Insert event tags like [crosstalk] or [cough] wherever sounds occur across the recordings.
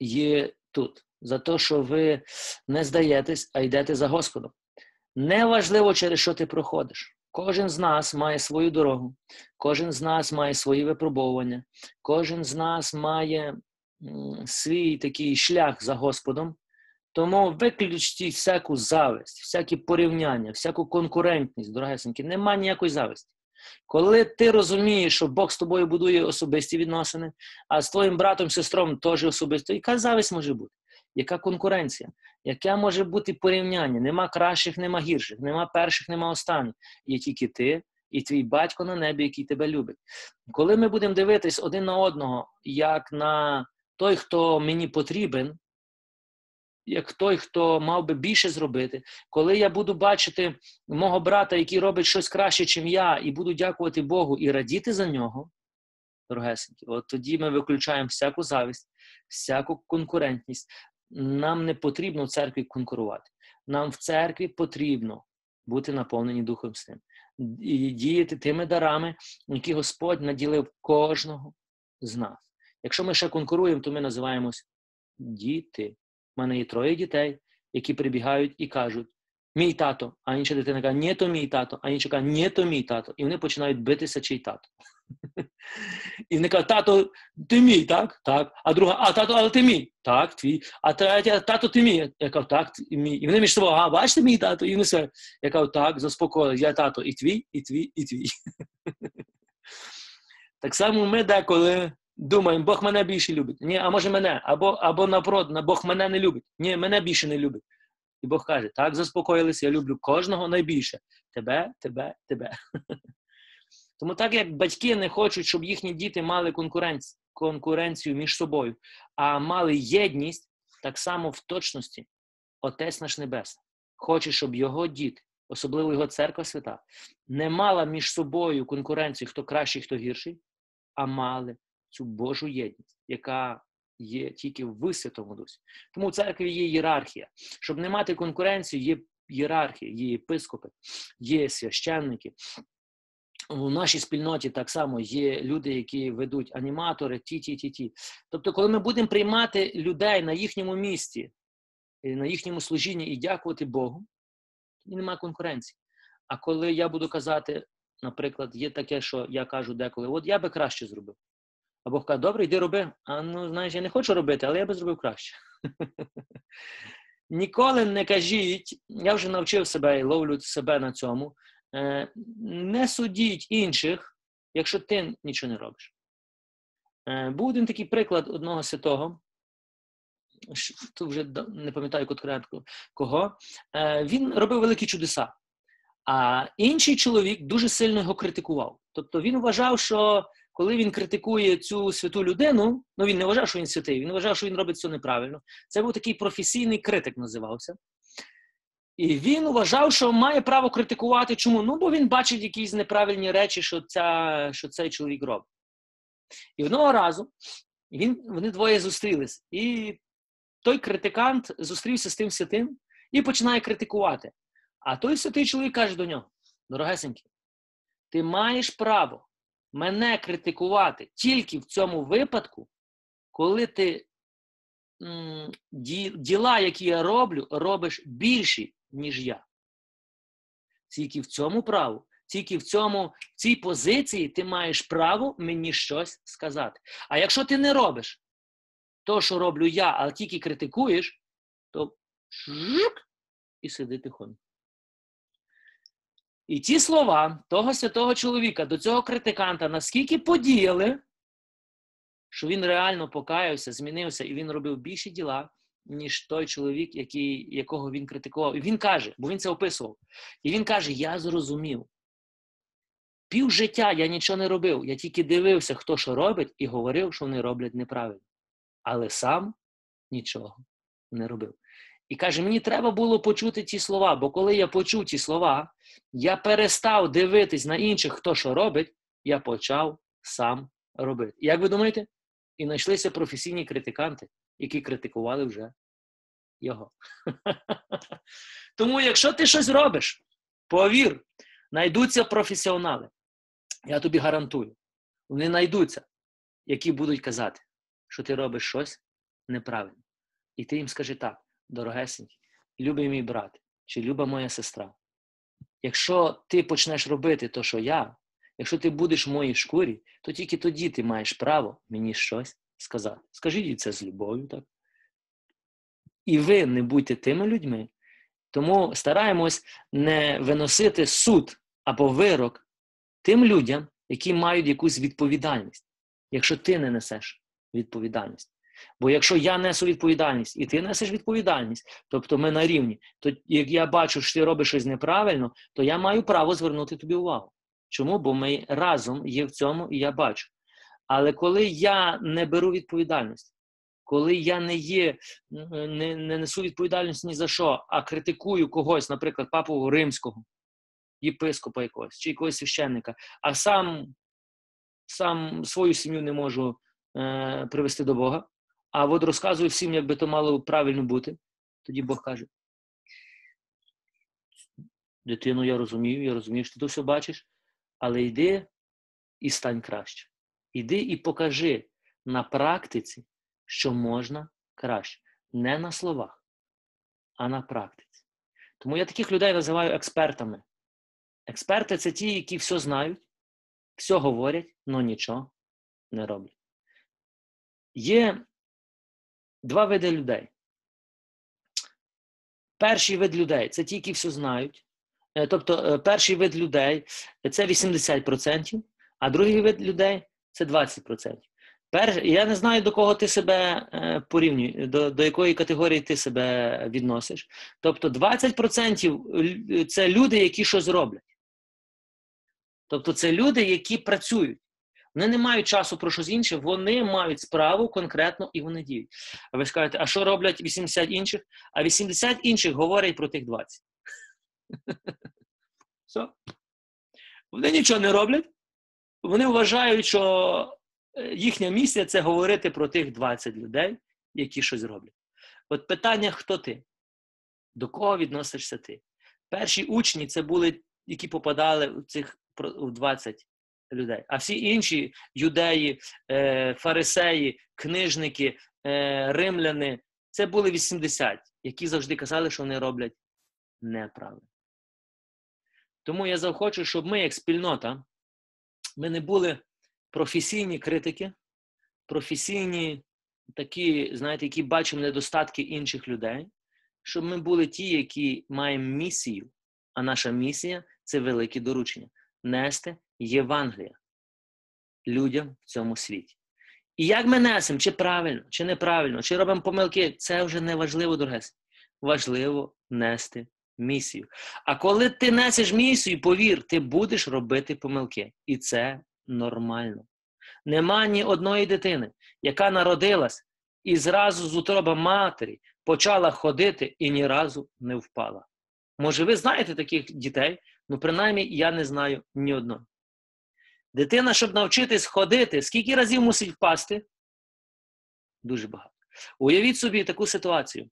є тут, за те, що ви не здаєтесь, а йдете за Господом. Неважливо, через що ти проходиш. Кожен з нас має свою дорогу, кожен з нас має свої випробовування, кожен з нас має свій такий шлях за Господом. Тому виключіть всяку зависть, всякі порівняння, всяку конкурентність, дорогесеньки, нема ніякої зависті. Коли ти розумієш, що Бог з тобою будує особисті відносини, а з твоїм братом, сестром теж особисто, яка зависть може бути? Яка конкуренція? Яке може бути порівняння? Нема кращих, нема гірших, нема перших, нема останніх. Є тільки ти і твій батько на небі, який тебе любить. Коли ми будемо дивитись один на одного, як на той, хто мені потрібен, як той, хто мав би більше зробити, коли я буду бачити мого брата, який робить щось краще, ніж я, і буду дякувати Богу і радіти за нього, дорогесенькі, от тоді ми виключаємо всяку завість, всяку конкурентність. Нам не потрібно в церкві конкурувати. Нам в церкві потрібно бути наповнені Духом Святим і діяти тими дарами, які Господь наділив кожного з нас. Якщо ми ще конкуруємо, то ми називаємось діти. У мене є троє дітей, які прибігають і кажуть: мій тато, а інша дитина каже, ні, то мій тато, а інша каже, ні, то мій тато. І вони починають битися, чий тато. [laughs] І вони кажуть, тато, ти мій, так? Так. А друга, а тато, але ти мій. Так, твій. А третя, тато, ти мій. Я кажу, так, мій. І вони між собою, а бачите мій тато? І вони все. Я кажу, так, заспокоїли, я тато і твій, і твій, і твій. [laughs] Так само ми деколи думаємо, Бог мене більше любить. Ні, а може мене, або або напрот, Бог мене не любить. Ні, мене більше не любить. І Бог каже: так, заспокоїлися, я люблю кожного найбільше. Тебе, тебе, тебе. [laughs] Тому так як батьки не хочуть, щоб їхні діти мали конкуренцію, конкуренцію між собою, а мали єдність, так само в точності Отець наш Небесний хоче, щоб його діти, особливо його церква свята, не мала між собою конкуренцію, хто кращий, хто гірший, а мали цю Божу єдність, яка є тільки в Святому Дусі. Тому в церкві є ієрархія. Щоб не мати конкуренцію, є ієрархія, є єпископи, є священники. У нашій спільноті так само є люди, які ведуть аніматори, ті, ті, ті, ті. Тобто, коли ми будемо приймати людей на їхньому місці, на їхньому служінні і дякувати Богу, тоді немає конкуренції. А коли я буду казати, наприклад, є таке, що я кажу деколи, от я би краще зробив. А Бог каже, добре, йди роби. А ну, знаєш, я не хочу робити, але я би зробив краще. [laughs] Ніколи не кажіть, я вже навчив себе і ловлю себе на цьому. Е, не судіть інших, якщо ти нічого не робиш. Е, був один такий приклад одного святого, тут вже не пам'ятаю конкретно кого. Е, він робив великі чудеса. А інший чоловік дуже сильно його критикував. Тобто він вважав, що коли він критикує цю святу людину, ну він не вважав, що він святий, він вважав, що він робить все неправильно. Це був такий професійний критик, називався. І він вважав, що має право критикувати. Чому? Ну, бо він бачить якісь неправильні речі, що ця, що цей чоловік робить. І одного разу він, вони двоє зустрілись. І той критикант зустрівся з тим святим і починає критикувати. А той святий чоловік каже до нього: дорогесенький, ти маєш право мене критикувати тільки в цьому випадку, коли ти м, діла, які я роблю, робиш більші, ніж я. Тільки в цьому праву, тільки в цьому, в цій позиції ти маєш право мені щось сказати. А якщо ти не робиш то, що роблю я, але тільки критикуєш, то жук, і сиди тихонько. І ті слова того святого чоловіка до цього критиканта наскільки подіяли, що він реально покаявся, змінився і він робив більші діла, ніж той чоловік, який, якого він критикував. І він каже, бо він це описував. І він каже: Я зрозумів. Пів життя я нічого не робив. Я тільки дивився, хто що робить, і говорив, що вони роблять неправильно. Але сам нічого не робив. І каже, мені треба було почути ті слова, бо коли я почув ті слова, я перестав дивитись на інших, хто що робить, я почав сам робити. Як ви думаєте? І знайшлися професійні критиканти, які критикували вже його. [laughs] Тому, якщо ти щось робиш, повір, знайдуться професіонали. Я тобі гарантую. Вони знайдуться, які будуть казати, що ти робиш щось неправильно. І ти їм скажи так, дорогесенький, любий мій брат, чи люба моя сестра. Якщо ти почнеш робити те, що я, якщо ти будеш в моїй шкурі, то тільки тоді ти маєш право мені щось сказати. Скажіть їй це з любов'ю, так? І ви не будьте тими людьми, тому стараємось не виносити суд або вирок тим людям, які мають якусь відповідальність, якщо ти не несеш відповідальність. Бо якщо я несу відповідальність і ти несеш відповідальність, тобто ми на рівні, то як я бачу, що ти робиш щось неправильно, то я маю право звернути тобі увагу. Чому? Бо ми разом є в цьому, і я бачу. Але коли я не беру відповідальність, коли я не є, не, не несу відповідальність ні за що, а критикую когось, наприклад, папу римського, єпископа якогось чи якогось священника, а сам сам свою сім'ю не можу е, привести до Бога, а от розказую всім, як би то мало правильно бути, тоді Бог каже: дитину, я розумію, я розумію, що ти все бачиш, але йди і стань краще. Іди і покажи на практиці, що можна краще. Не на словах, а на практиці. Тому я таких людей називаю експертами. Експерти це ті, які все знають, все говорять, але нічого не роблять. Є два види людей. Перший вид людей це ті, які все знають. Е, тобто, е, перший вид людей це 80%, а другий вид людей це 20%. Пер... Я не знаю, до кого ти себе е, порівнюєш, до до якої категорії ти себе відносиш. Тобто 20% це люди, які щось роблять. Тобто, це люди, які працюють. Вони не мають часу про щось інше, вони мають справу конкретно і вони діють. А ви скажете, а що роблять 80 інших? А 80 інших говорять про тих 20. [laughs] Все. Вони нічого не роблять. Вони вважають, що е, їхня місія це говорити про тих 20 людей, які щось роблять. От питання, хто ти? До кого відносишся ти? Перші учні це були, які попадали в цих в 20 людей. А всі інші юдеї, е, фарисеї, книжники, е, римляни це були 80, які завжди казали, що вони роблять неправильно. Тому я захочу, щоб ми, як спільнота, ми не були професійні критики, професійні такі, знаєте, які бачимо недостатки інших людей, щоб ми були ті, які маємо місію, а наша місія це велике доручення нести Євангелія людям в цьому світі. І як ми несемо, чи правильно, чи неправильно, чи робимо помилки, це вже не важливо, дороге. Важливо нести місію. А коли ти несеш місію, повір, ти будеш робити помилки. І це нормально. Нема ні одної дитини, яка народилась і зразу з утроба матері почала ходити і ні разу не впала. Може, ви знаєте таких дітей? Ну, принаймні, я не знаю ні одного. Дитина, щоб навчитись ходити, скільки разів мусить впасти? Дуже багато. Уявіть собі таку ситуацію.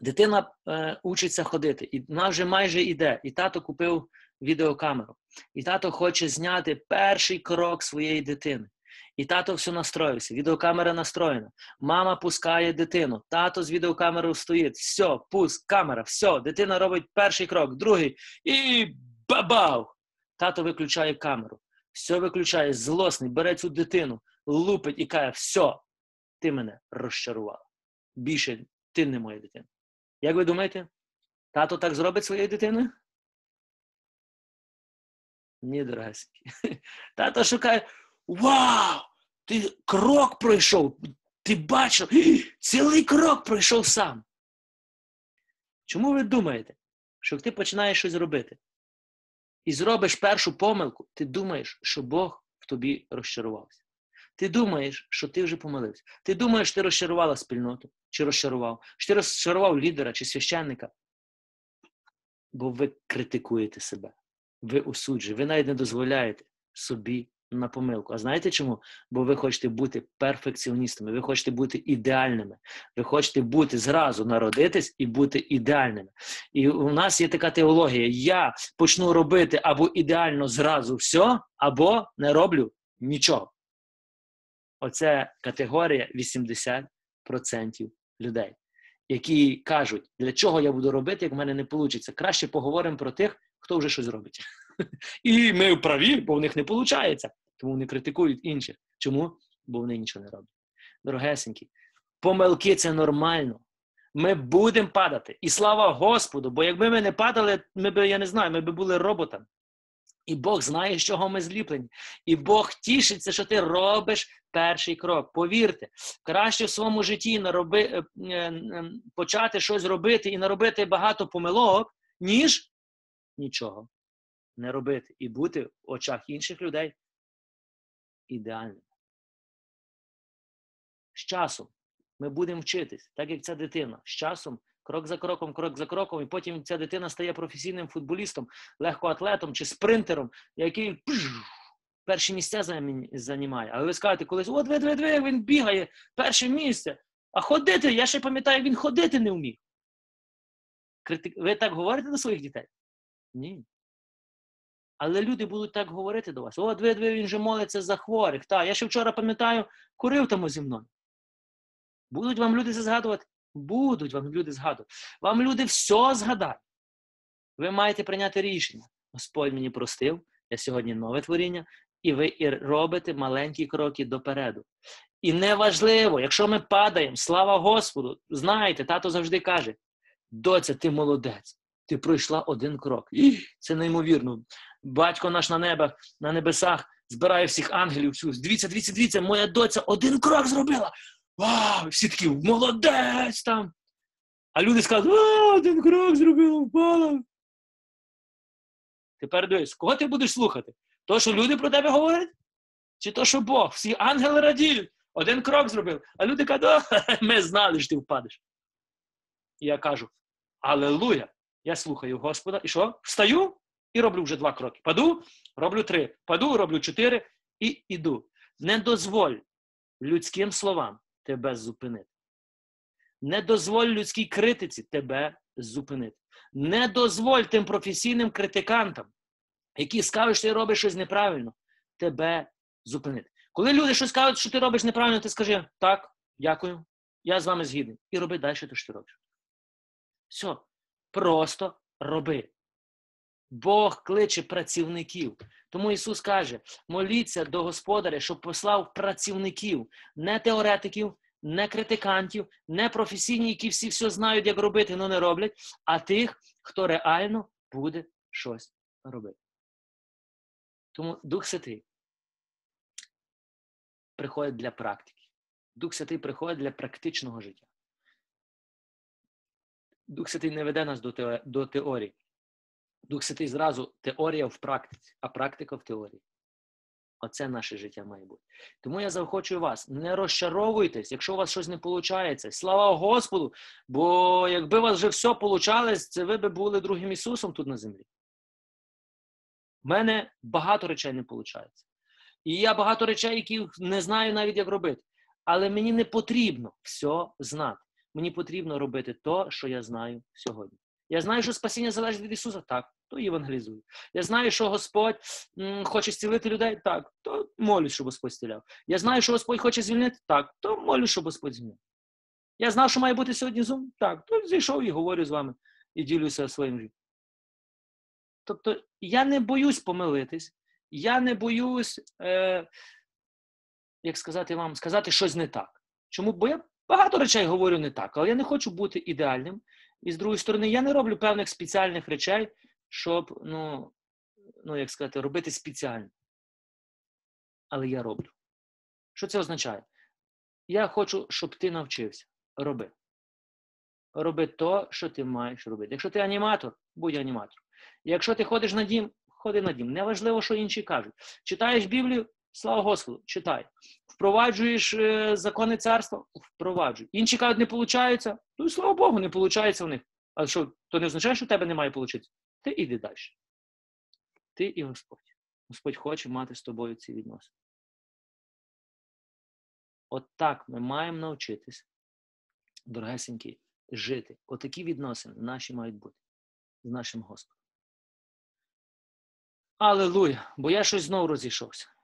Дитина е, учиться ходити, і вона вже майже йде. І тато купив відеокамеру. І тато хоче зняти перший крок своєї дитини. І тато все настроївся. Відеокамера настроєна. Мама пускає дитину. Тато з відеокамерою стоїть. Все, пуск, камера, все. Дитина робить перший крок, другий. І бабав! Тато виключає камеру. Все виключає, злосний, бере цю дитину, лупить і каже: все, ти мене розчарувала. Більше ти не моя дитина. Як ви думаєте, тато так зробить своєю дитиною? Ні, дорогесенькі. [laughs] Тато шукає: Вау! Ти крок пройшов! Ти бачив, цілий крок пройшов сам. Чому ви думаєте, що ти починаєш щось робити і зробиш першу помилку, ти думаєш, що Бог в тобі розчарувався? Ти думаєш, що ти вже помилився. Ти думаєш, що ти розчарувала спільноту, чи розчарував, що ти розчарував лідера чи священника. Бо ви критикуєте себе, ви осуджуєте, ви навіть не дозволяєте собі на помилку. А знаєте чому? Бо ви хочете бути перфекціоністами, ви хочете бути ідеальними, ви хочете бути зразу народитись і бути ідеальними. І у нас є така теологія: я почну робити або ідеально зразу все, або не роблю нічого. Оце категорія 80% людей, які кажуть, для чого я буду робити, як в мене не вийде. Краще поговоримо про тих, хто вже щось робить. І ми праві, бо в них не виходить. Тому вони критикують інших. Чому? Бо вони нічого не роблять. Дорогесенькі, помилки це нормально. Ми будемо падати. І слава Господу, бо якби ми не падали, ми б, я не знаю, ми б були роботами. І Бог знає, з чого ми зліплені. І Бог тішиться, що ти робиш перший крок. Повірте, краще в своєму житті нароби, е, е, почати щось робити і наробити багато помилок, ніж нічого не робити. І бути в очах інших людей ідеальним. З часом ми будемо вчитись, так як ця дитина. З часом, крок за кроком, крок за кроком, і потім ця дитина стає професійним футболістом, легкоатлетом чи спринтером, який пш, перші місця займає. Але ви скажете, колись, от ви, ви, ви, він бігає, перше місце. А ходити, я ще пам'ятаю, він ходити не вмів. Ви так говорите до своїх дітей? Ні. Але люди будуть так говорити до вас. От ви, ви він же молиться за хворих. Та, я ще вчора пам'ятаю, курив там зі мною. Будуть вам люди це згадувати? Будуть вам люди згадувати. Вам люди все згадають. Ви маєте прийняти рішення. Господь мені простив, я сьогодні нове творіння, і ви і робите маленькі кроки допереду. І неважливо, якщо ми падаємо, слава Господу, знаєте, тато завжди каже: доця, ти молодець, ти пройшла один крок. Це неймовірно. Батько наш на небах, на небесах збирає всіх ангелів. Дивіться, дивіться, дивіться, моя доця один крок зробила. Вау! Всі такі молодець там. А люди скажуть, а, один крок зробила, впала. Тепер дивись, кого ти будеш слухати? То, що люди про тебе говорять? Чи то, що Бог? Всі ангели радіють, один крок зробив. А люди кажуть, [laughs] ми знали, що ти впадеш. І я кажу: Алелуя! Я слухаю Господа. І що? Встаю і роблю вже два кроки. Паду, роблю три. Паду, роблю чотири і іду. Не дозволь людським словам тебе зупинити. Не дозволь людській критиці тебе зупинити. Не дозволь тим професійним критикантам, які скажуть, що ти робиш щось неправильно, тебе зупинити. Коли люди щось кажуть, що ти робиш неправильно, ти скажи так, дякую, я з вами згідний. І роби далі те, що ти робиш. Все, просто роби. Бог кличе працівників. Тому Ісус каже: моліться до Господаря, щоб послав працівників, не теоретиків, не критикантів, не професійні, які всі все знають, як робити, але не роблять, а тих, хто реально буде щось робити. Тому Дух Святий приходить для практики. Дух Святий приходить для практичного життя. Дух Святий не веде нас до теорії. Дух Святий зразу теорія в практиці, а практика в теорії. Оце наше життя має бути. Тому я заохочую вас, не розчаровуйтесь, якщо у вас щось не виходить. Слава Господу! Бо якби у вас вже все получалось, це ви б були другим Ісусом тут на землі. У мене багато речей не виходить. І я багато речей, які не знаю навіть, як робити. Але мені не потрібно все знати. Мені потрібно робити те, що я знаю сьогодні. Я знаю, що спасіння залежить від Ісуса, так, то євангелізую. Я знаю, що Господь м, хоче зцілити людей, так, то молюсь, щоб Господь зціляв. Я знаю, що Господь хоче звільнити, так, то молюсь, щоб Господь звільнив. Я знав, що має бути сьогодні зум, так, то зійшов і говорю з вами і ділюся своїм життям. Тобто я не боюсь помилитись, я не боюсь, е, як сказати вам, сказати щось не так. Чому? Бо я багато речей говорю не так, але я не хочу бути ідеальним. І з другої сторони, я не роблю певних спеціальних речей, щоб, ну, ну як сказати, робити спеціально. Але я роблю. Що це означає? Я хочу, щоб ти навчився. Роби. Роби то, що ти маєш робити. Якщо ти аніматор, будь аніматором. Якщо ти ходиш на дім, ходи на дім. Неважливо, що інші кажуть. Читаєш Біблію, слава Господу, читай. Впроваджуєш е, закони царства, впроваджуй. Інші кажуть, не виходить, ну і слава Богу, не виходить у них. А що, то не означає, що в тебе не має вийти? Ти іди далі. Ти і Господь. Господь хоче мати з тобою ці відносини. От так ми маємо навчитись, дорогесенькі, жити. Отакі відносини наші мають бути з нашим Господом. Аллилуйя! Бо я щось знову розійшовся.